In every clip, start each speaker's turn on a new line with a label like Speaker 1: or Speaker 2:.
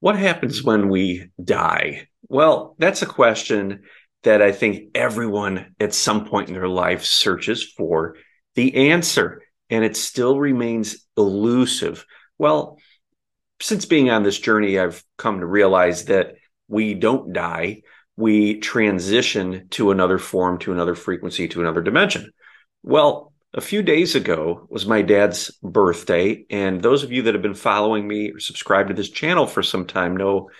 Speaker 1: What happens when we die? Well, that's a question that I think everyone at some point in their life searches for the answer, and it still remains elusive. Well, since being on this journey, I've come to realize that we don't die, we transition to another form, to another frequency, to another dimension. Well, a few days ago was my dad's birthday. And those of you that have been following me or subscribed to this channel for some time know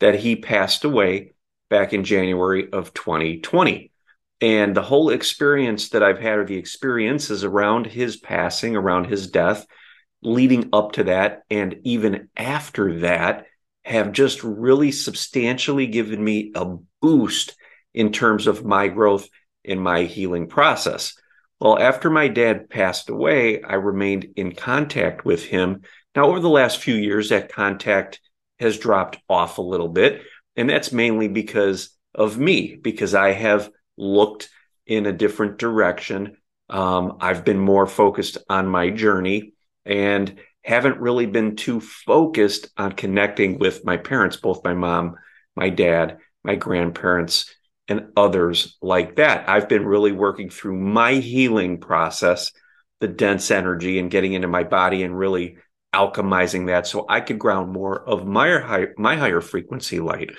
Speaker 1: that he passed away back in January of 2020. And the whole experience that I've had, or the experiences around his passing, around his death, leading up to that, and even after that, have just really substantially given me a boost in terms of my growth in my healing process. Well, after my dad passed away, I remained in contact with him. Now, over the last few years, that contact has dropped off a little bit. And that's mainly because of me, because I have looked in a different direction. Um, I've been more focused on my journey and haven't really been too focused on connecting with my parents, both my mom, my dad, my grandparents, and others like that. I've been really working through my healing process, the dense energy and getting into my body and really alchemizing that so I could ground more of my high, my higher frequency light.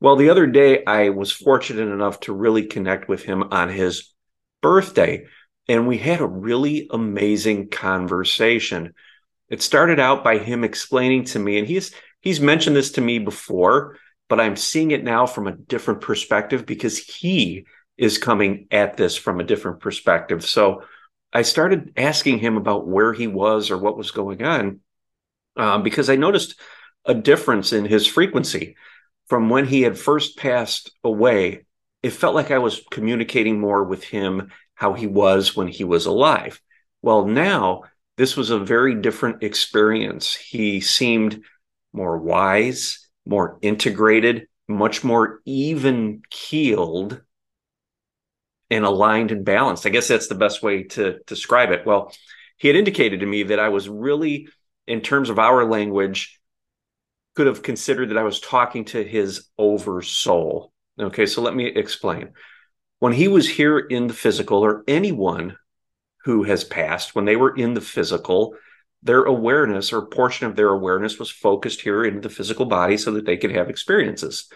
Speaker 1: Well, the other day I was fortunate enough to really connect with him on his birthday and we had a really amazing conversation. It started out by him explaining to me and he's he's mentioned this to me before but I'm seeing it now from a different perspective because he is coming at this from a different perspective. So I started asking him about where he was or what was going on uh, because I noticed a difference in his frequency from when he had first passed away. It felt like I was communicating more with him how he was when he was alive. Well, now this was a very different experience. He seemed more wise more integrated, much more even keeled and aligned and balanced. I guess that's the best way to describe it. Well, he had indicated to me that I was really, in terms of our language, could have considered that I was talking to his oversoul. Okay, so let me explain. When he was here in the physical, or anyone who has passed, when they were in the physical, their awareness or portion of their awareness was focused here into the physical body so that they could have experiences.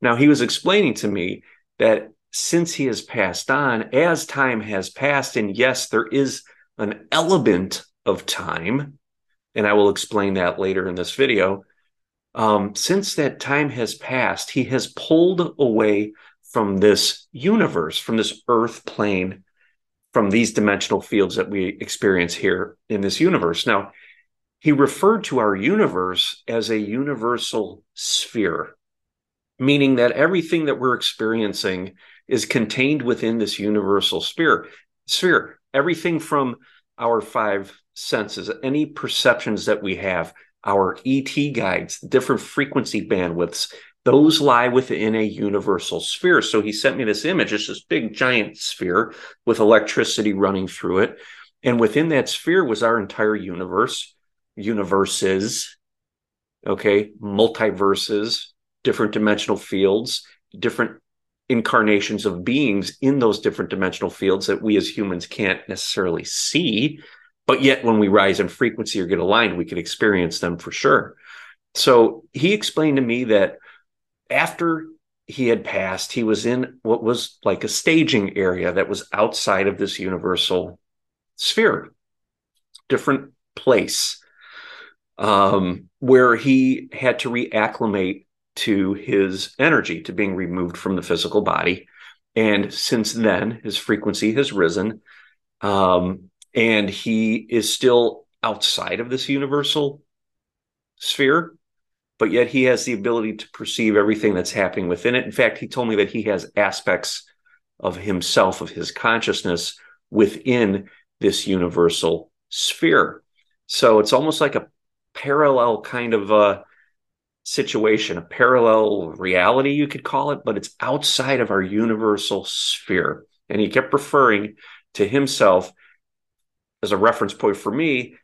Speaker 1: Now, he was explaining to me that since he has passed on, as time has passed, and yes, there is an element of time, and I will explain that later in this video. Um, since that time has passed, he has pulled away from this universe, from this earth plane from these dimensional fields that we experience here in this universe. Now, he referred to our universe as a universal sphere, meaning that everything that we're experiencing is contained within this universal sphere. Sphere, everything from our five senses, any perceptions that we have, our ET guides, different frequency bandwidths, those lie within a universal sphere. So he sent me this image. It's this big giant sphere with electricity running through it. And within that sphere was our entire universe, universes, okay, multiverses, different dimensional fields, different incarnations of beings in those different dimensional fields that we as humans can't necessarily see. But yet, when we rise in frequency or get aligned, we can experience them for sure. So he explained to me that after he had passed, he was in what was like a staging area that was outside of this universal sphere, different place, um, where he had to reacclimate to his energy, to being removed from the physical body. And since then, his frequency has risen. Um, and he is still outside of this universal sphere but yet he has the ability to perceive everything that's happening within it. In fact, he told me that he has aspects of himself, of his consciousness within this universal sphere. So it's almost like a parallel kind of a situation, a parallel reality, you could call it, but it's outside of our universal sphere. And he kept referring to himself as a reference point for me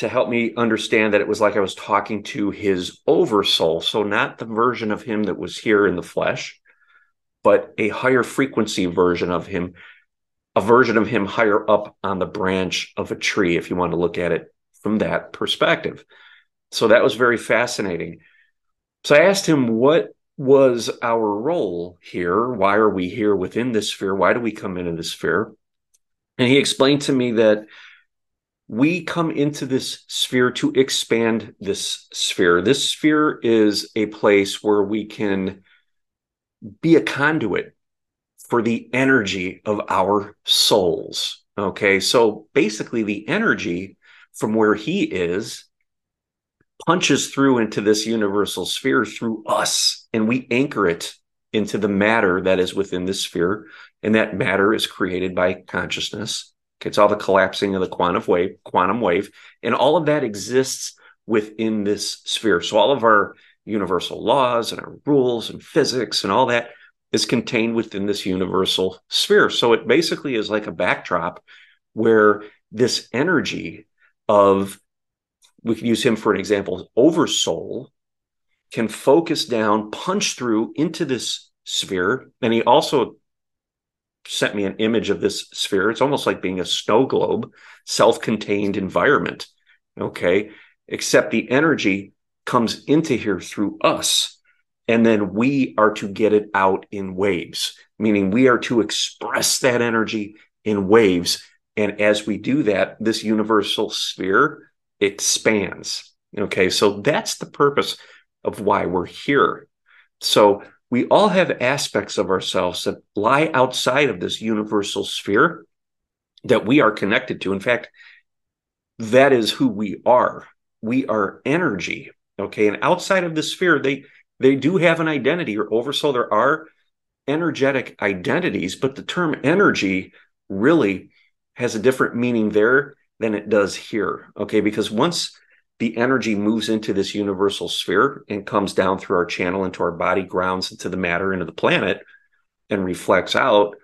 Speaker 1: to help me understand that it was like I was talking to his oversoul. So, not the version of him that was here in the flesh, but a higher frequency version of him, a version of him higher up on the branch of a tree, if you want to look at it from that perspective. So, that was very fascinating. So, I asked him, What was our role here? Why are we here within this sphere? Why do we come into this sphere? And he explained to me that we come into this sphere to expand this sphere. This sphere is a place where we can be a conduit for the energy of our souls. Okay. So basically, the energy from where he is punches through into this universal sphere through us, and we anchor it into the matter that is within the sphere. And that matter is created by consciousness. It's all the collapsing of the quantum wave, quantum wave, and all of that exists within this sphere. So all of our universal laws and our rules and physics and all that is contained within this universal sphere. So it basically is like a backdrop where this energy of we could use him for an example, oversoul can focus down, punch through into this sphere. And he also sent me an image of this sphere. It's almost like being a snow globe, self contained environment. Okay. Except the energy comes into here through us. And then we are to get it out in waves, meaning we are to express that energy in waves. And as we do that, this universal sphere expands. Okay. So that's the purpose of why we're here. So we all have aspects of ourselves that lie outside of this universal sphere that we are connected to. In fact, that is who we are. We are energy. Okay. And outside of the sphere, they they do have an identity or oversoul. There are energetic identities, but the term energy really has a different meaning there than it does here. Okay. Because once the energy moves into this universal sphere and comes down through our channel into our body, grounds into the matter, into the planet, and reflects out,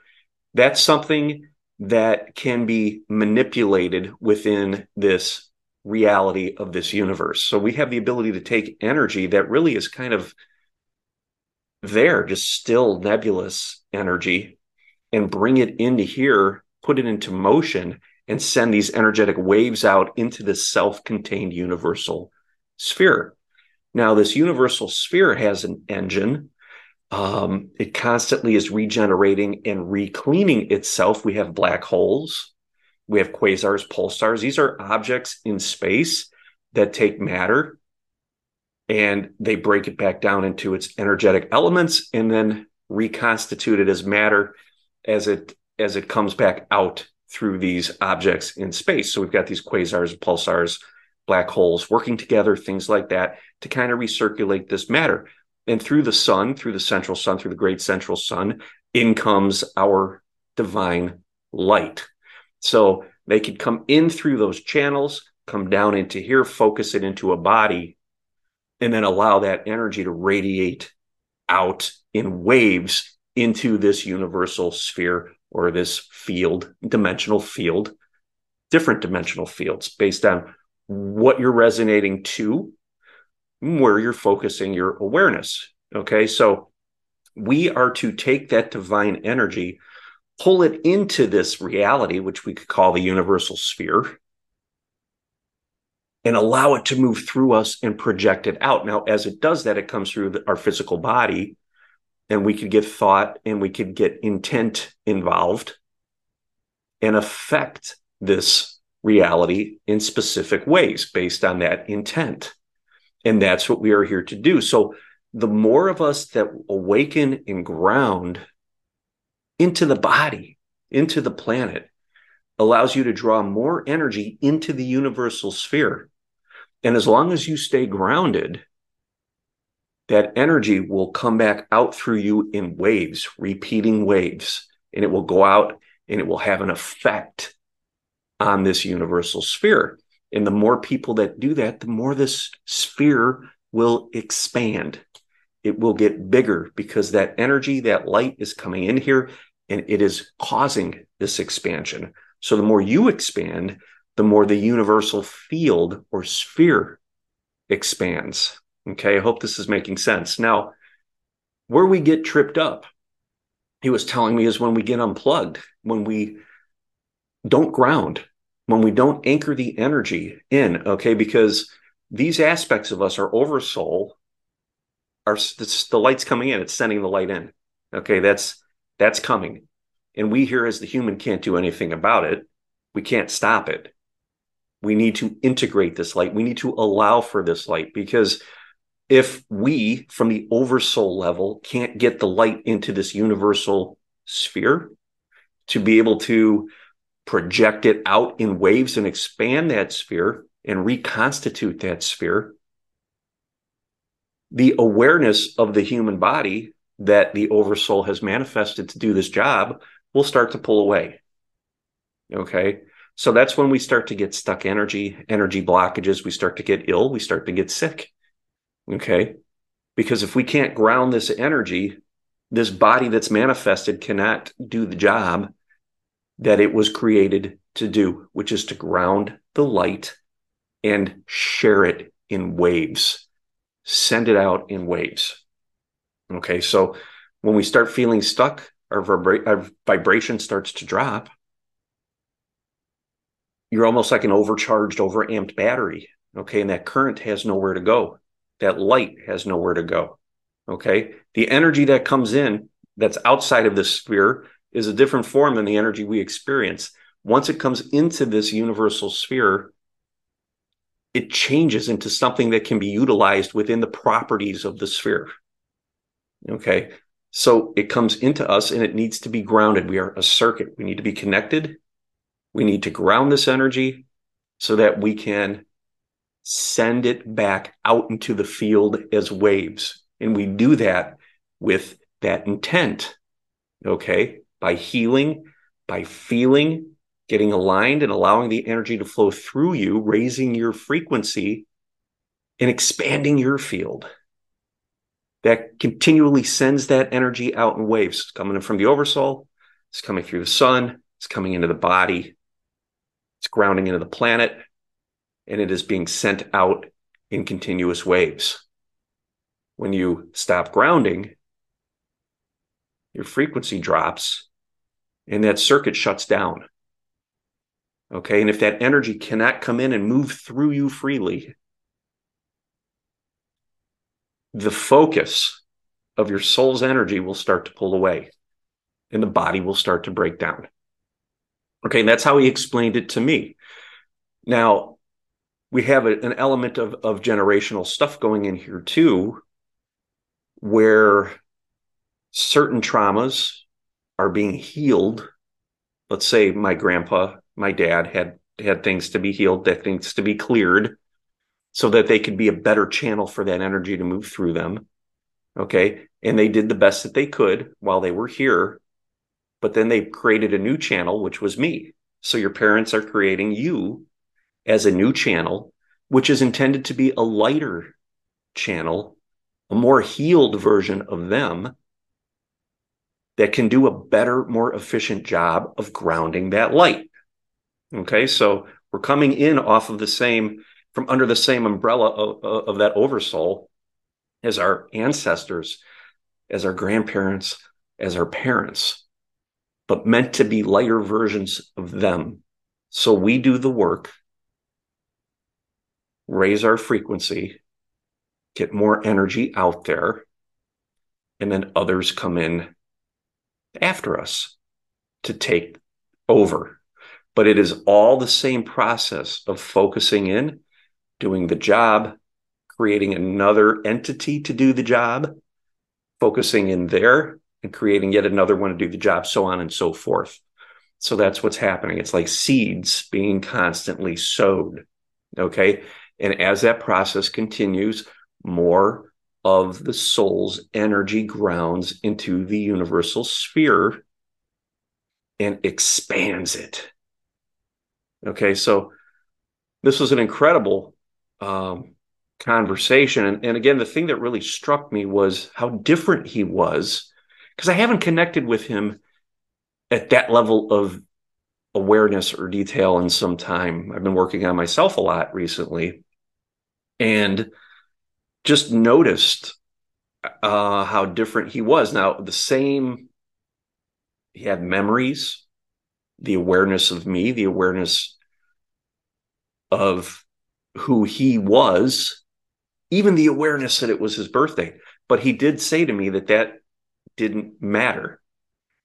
Speaker 1: that's something that can be manipulated within this reality of this universe. So we have the ability to take energy that really is kind of there, just still nebulous energy, and bring it into here, put it into motion, and send these energetic waves out into this self contained universal sphere. Now, this universal sphere has an engine. Um, it constantly is regenerating and recleaning itself. We have black holes, we have quasars, pulsars. These are objects in space that take matter and they break it back down into its energetic elements and then reconstitute it as matter as it as it comes back out through these objects in space. So we've got these quasars, pulsars, black holes working together, things like that to kind of recirculate this matter. And through the sun, through the central sun, through the great central sun, in comes our divine light. So they could come in through those channels, come down into here, focus it into a body, and then allow that energy to radiate out in waves into this universal sphere or this field, dimensional field, different dimensional fields based on what you're resonating to, where you're focusing your awareness. Okay. So we are to take that divine energy, pull it into this reality, which we could call the universal sphere, and allow it to move through us and project it out. Now, as it does that, it comes through our physical body and we could get thought and we could get intent involved and affect this reality in specific ways based on that intent. And that's what we are here to do. So the more of us that awaken and ground into the body, into the planet, allows you to draw more energy into the universal sphere. And as long as you stay grounded, that energy will come back out through you in waves, repeating waves, and it will go out and it will have an effect on this universal sphere. And the more people that do that, the more this sphere will expand. It will get bigger because that energy, that light is coming in here and it is causing this expansion. So the more you expand, the more the universal field or sphere expands. Okay, I hope this is making sense. Now, where we get tripped up, he was telling me, is when we get unplugged, when we don't ground, when we don't anchor the energy in, okay, because these aspects of us, our oversoul, are the light's coming in, it's sending the light in. Okay, that's that's coming. And we here as the human can't do anything about it. We can't stop it. We need to integrate this light. We need to allow for this light because if we, from the oversoul level, can't get the light into this universal sphere to be able to project it out in waves and expand that sphere and reconstitute that sphere, the awareness of the human body that the oversoul has manifested to do this job will start to pull away. Okay. So that's when we start to get stuck energy, energy blockages. We start to get ill. We start to get sick. Okay. Because if we can't ground this energy, this body that's manifested cannot do the job that it was created to do, which is to ground the light and share it in waves, send it out in waves. Okay. So when we start feeling stuck, our, vibra- our vibration starts to drop. You're almost like an overcharged, overamped battery. Okay. And that current has nowhere to go that light has nowhere to go. Okay. The energy that comes in that's outside of this sphere is a different form than the energy we experience. Once it comes into this universal sphere, it changes into something that can be utilized within the properties of the sphere. Okay. So it comes into us and it needs to be grounded. We are a circuit. We need to be connected. We need to ground this energy so that we can send it back out into the field as waves. And we do that with that intent, okay? By healing, by feeling, getting aligned and allowing the energy to flow through you, raising your frequency and expanding your field. That continually sends that energy out in waves. It's coming in from the oversoul, it's coming through the sun, it's coming into the body, it's grounding into the planet, and it is being sent out in continuous waves. When you stop grounding, your frequency drops and that circuit shuts down. Okay. And if that energy cannot come in and move through you freely, the focus of your soul's energy will start to pull away and the body will start to break down. Okay. And that's how he explained it to me. Now, we have a, an element of, of generational stuff going in here too, where certain traumas are being healed. Let's say my grandpa, my dad had had things to be healed, that things to be cleared, so that they could be a better channel for that energy to move through them. Okay. And they did the best that they could while they were here. But then they created a new channel, which was me. So your parents are creating you as a new channel, which is intended to be a lighter channel, a more healed version of them that can do a better, more efficient job of grounding that light. Okay, so we're coming in off of the same, from under the same umbrella of, of that oversoul as our ancestors, as our grandparents, as our parents, but meant to be lighter versions of them. So we do the work raise our frequency, get more energy out there, and then others come in after us to take over. But it is all the same process of focusing in, doing the job, creating another entity to do the job, focusing in there, and creating yet another one to do the job, so on and so forth. So that's what's happening. It's like seeds being constantly sowed. Okay. And as that process continues, more of the soul's energy grounds into the universal sphere and expands it. Okay, so this was an incredible um, conversation. And, and again, the thing that really struck me was how different he was, because I haven't connected with him at that level of awareness or detail in some time. I've been working on myself a lot recently and just noticed uh, how different he was. Now, the same, he had memories, the awareness of me, the awareness of who he was, even the awareness that it was his birthday. But he did say to me that that didn't matter.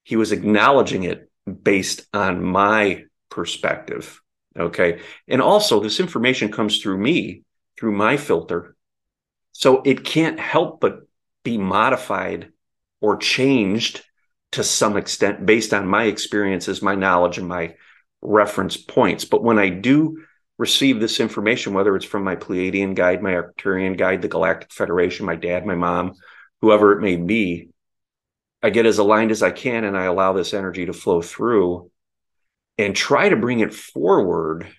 Speaker 1: He was acknowledging it based on my perspective. Okay. And also, this information comes through me, through my filter. So it can't help but be modified or changed to some extent based on my experiences, my knowledge, and my reference points. But when I do receive this information, whether it's from my Pleiadian guide, my Arcturian guide, the Galactic Federation, my dad, my mom, whoever it may be, I get as aligned as I can and I allow this energy to flow through and try to bring it forward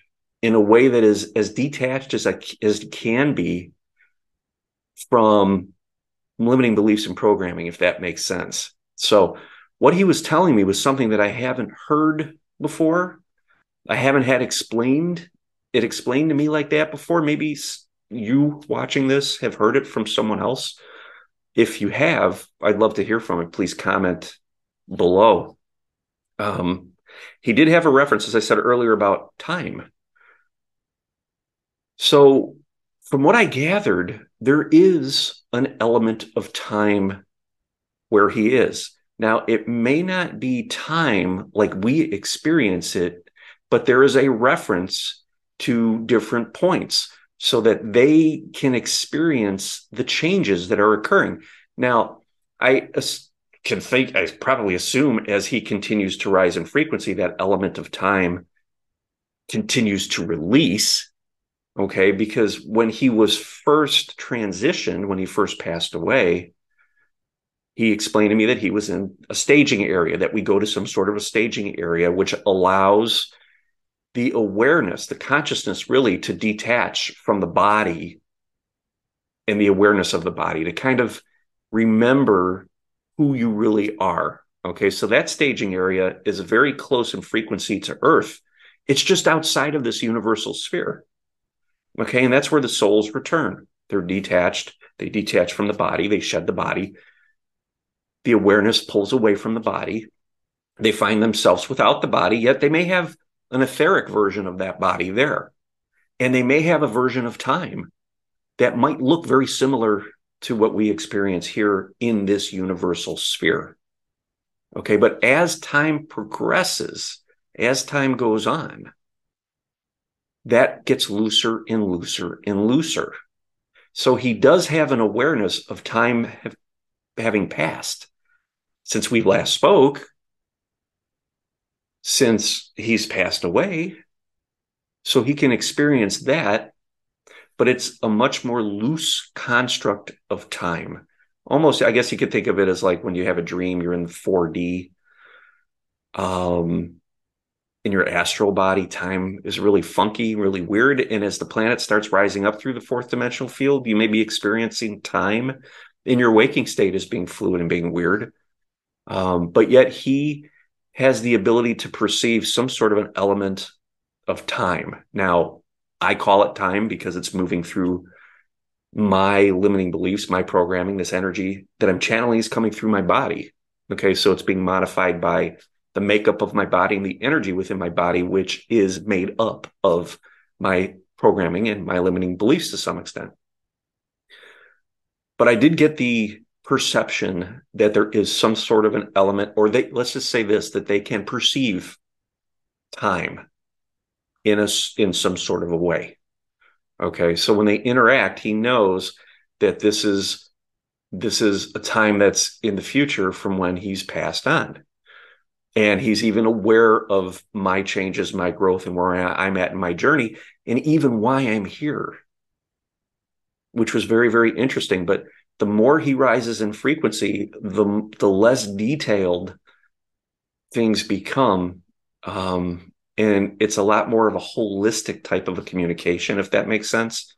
Speaker 1: in a way that is as detached as I as can be from limiting beliefs and programming, if that makes sense. So, what he was telling me was something that I haven't heard before. I haven't had explained it explained to me like that before. Maybe you watching this have heard it from someone else. If you have, I'd love to hear from it. Please comment below. Um, he did have a reference, as I said earlier, about time. So, from what I gathered, there is an element of time where he is. Now, it may not be time like we experience it, but there is a reference to different points so that they can experience the changes that are occurring. Now, I can think, I probably assume as he continues to rise in frequency, that element of time continues to release. Okay. Because when he was first transitioned, when he first passed away, he explained to me that he was in a staging area, that we go to some sort of a staging area, which allows the awareness, the consciousness really to detach from the body and the awareness of the body to kind of remember who you really are. Okay, so that staging area is very close in frequency to Earth. It's just outside of this universal sphere. Okay, and that's where the souls return. They're detached, they detach from the body, they shed the body. The awareness pulls away from the body. They find themselves without the body, yet they may have an etheric version of that body there. And they may have a version of time that might look very similar to what we experience here in this universal sphere. Okay, but as time progresses, as time goes on, that gets looser and looser and looser. So he does have an awareness of time have, having passed since we last spoke since he's passed away. So he can experience that, but it's a much more loose construct of time. Almost, I guess you could think of it as like when you have a dream, you're in 4D. Um, in your astral body, time is really funky, really weird. And as the planet starts rising up through the fourth dimensional field, you may be experiencing time in your waking state as being fluid and being weird. Um, but yet he has the ability to perceive some sort of an element of time. Now, I call it time because it's moving through my limiting beliefs, my programming, this energy that I'm channeling is coming through my body. Okay. So it's being modified by the makeup of my body and the energy within my body, which is made up of my programming and my limiting beliefs to some extent. But I did get the perception that there is some sort of an element, or they let's just say this that they can perceive time in a in some sort of a way. Okay, so when they interact, he knows that this is this is a time that's in the future from when he's passed on. And he's even aware of my changes, my growth, and where I'm at in my journey, and even why I'm here, which was very, very interesting. But the more he rises in frequency, the the less detailed things become. Um, and it's a lot more of a holistic type of a communication, if that makes sense.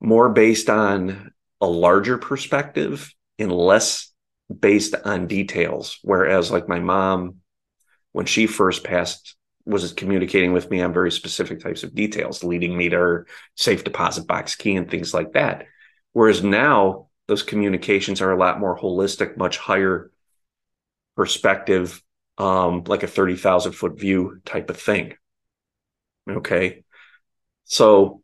Speaker 1: More based on a larger perspective and less based on details. Whereas, like my mom, when she first passed was communicating with me on very specific types of details, leading me to her safe deposit box key and things like that. Whereas now those communications are a lot more holistic, much higher perspective, um, like a 30,000 foot view type of thing. Okay. So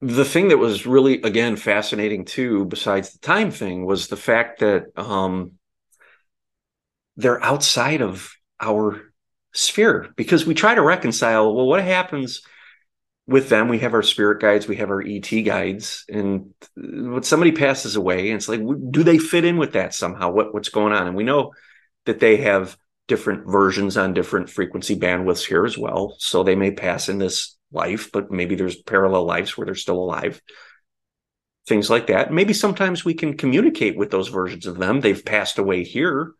Speaker 1: the thing that was really, again, fascinating too, besides the time thing, was the fact that um, they're outside of our sphere because we try to reconcile well what happens with them? We have our spirit guides we have our et guides and when somebody passes away and it's like do they fit in with that somehow? What, what's going on? And we know that they have different versions on different frequency bandwidths here as well so they may pass in this life but maybe there's parallel lives where they're still alive things like that maybe sometimes we can communicate with those versions of them they've passed away here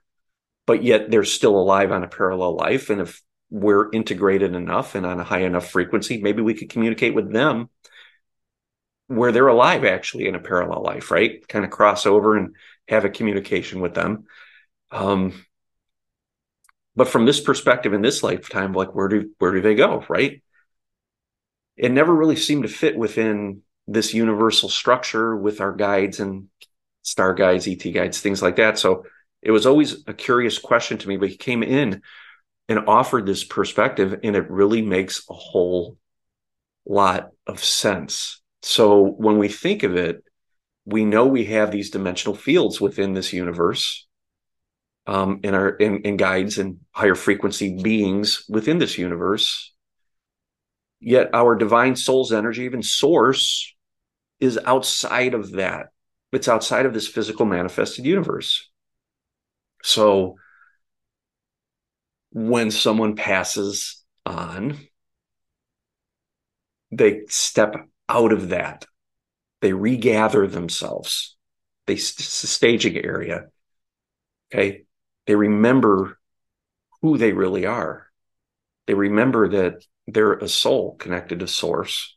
Speaker 1: but yet they're still alive on a parallel life. And if we're integrated enough and on a high enough frequency, maybe we could communicate with them where they're alive actually in a parallel life, right? Kind of cross over and have a communication with them. Um, but from this perspective in this lifetime, like where do where do they go, right? It never really seemed to fit within this universal structure with our guides and star guides, ET guides, things like that. So it was always a curious question to me, but he came in and offered this perspective, and it really makes a whole lot of sense. So when we think of it, we know we have these dimensional fields within this universe, um, in our in, in guides and higher frequency beings within this universe. Yet our divine soul's energy, even source, is outside of that. It's outside of this physical manifested universe. So when someone passes on, they step out of that. They regather themselves. They it's a staging area. Okay. They remember who they really are. They remember that they're a soul connected to source.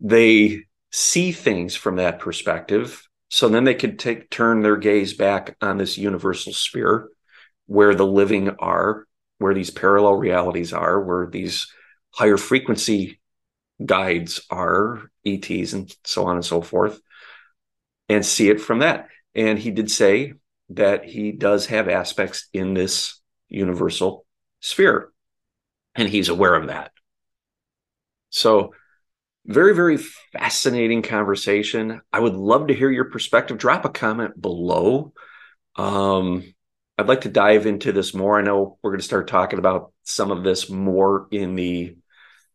Speaker 1: They see things from that perspective so then they could take turn their gaze back on this universal sphere where the living are, where these parallel realities are, where these higher frequency guides are, ETs and so on and so forth, and see it from that. And he did say that he does have aspects in this universal sphere, and he's aware of that. So very, very fascinating conversation. I would love to hear your perspective. Drop a comment below. Um, I'd like to dive into this more. I know we're going to start talking about some of this more in the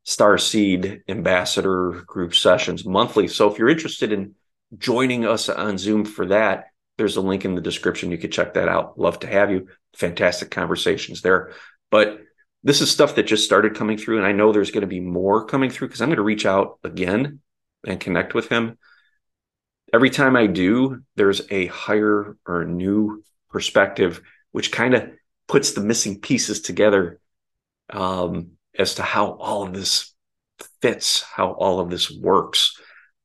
Speaker 1: Starseed Ambassador Group sessions monthly. So if you're interested in joining us on Zoom for that, there's a link in the description. You could check that out. Love to have you. Fantastic conversations there. But this is stuff that just started coming through and i know there's going to be more coming through because i'm going to reach out again and connect with him. Every time i do there's a higher or new perspective which kind of puts the missing pieces together um, as to how all of this fits how all of this works.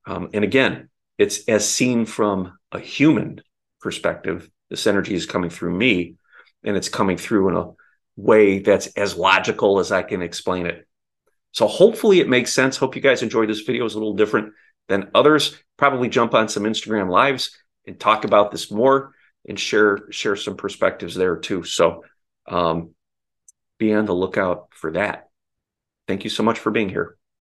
Speaker 1: Um, and again it's as seen from a human perspective this energy is coming through me and it's coming through in a way that's as logical as I can explain it. So hopefully it makes sense. Hope you guys enjoyed this video. It's a little different than others. Probably jump on some Instagram lives and talk about this more and share share some perspectives there too. So um, be on the lookout for that. Thank you so much for being here.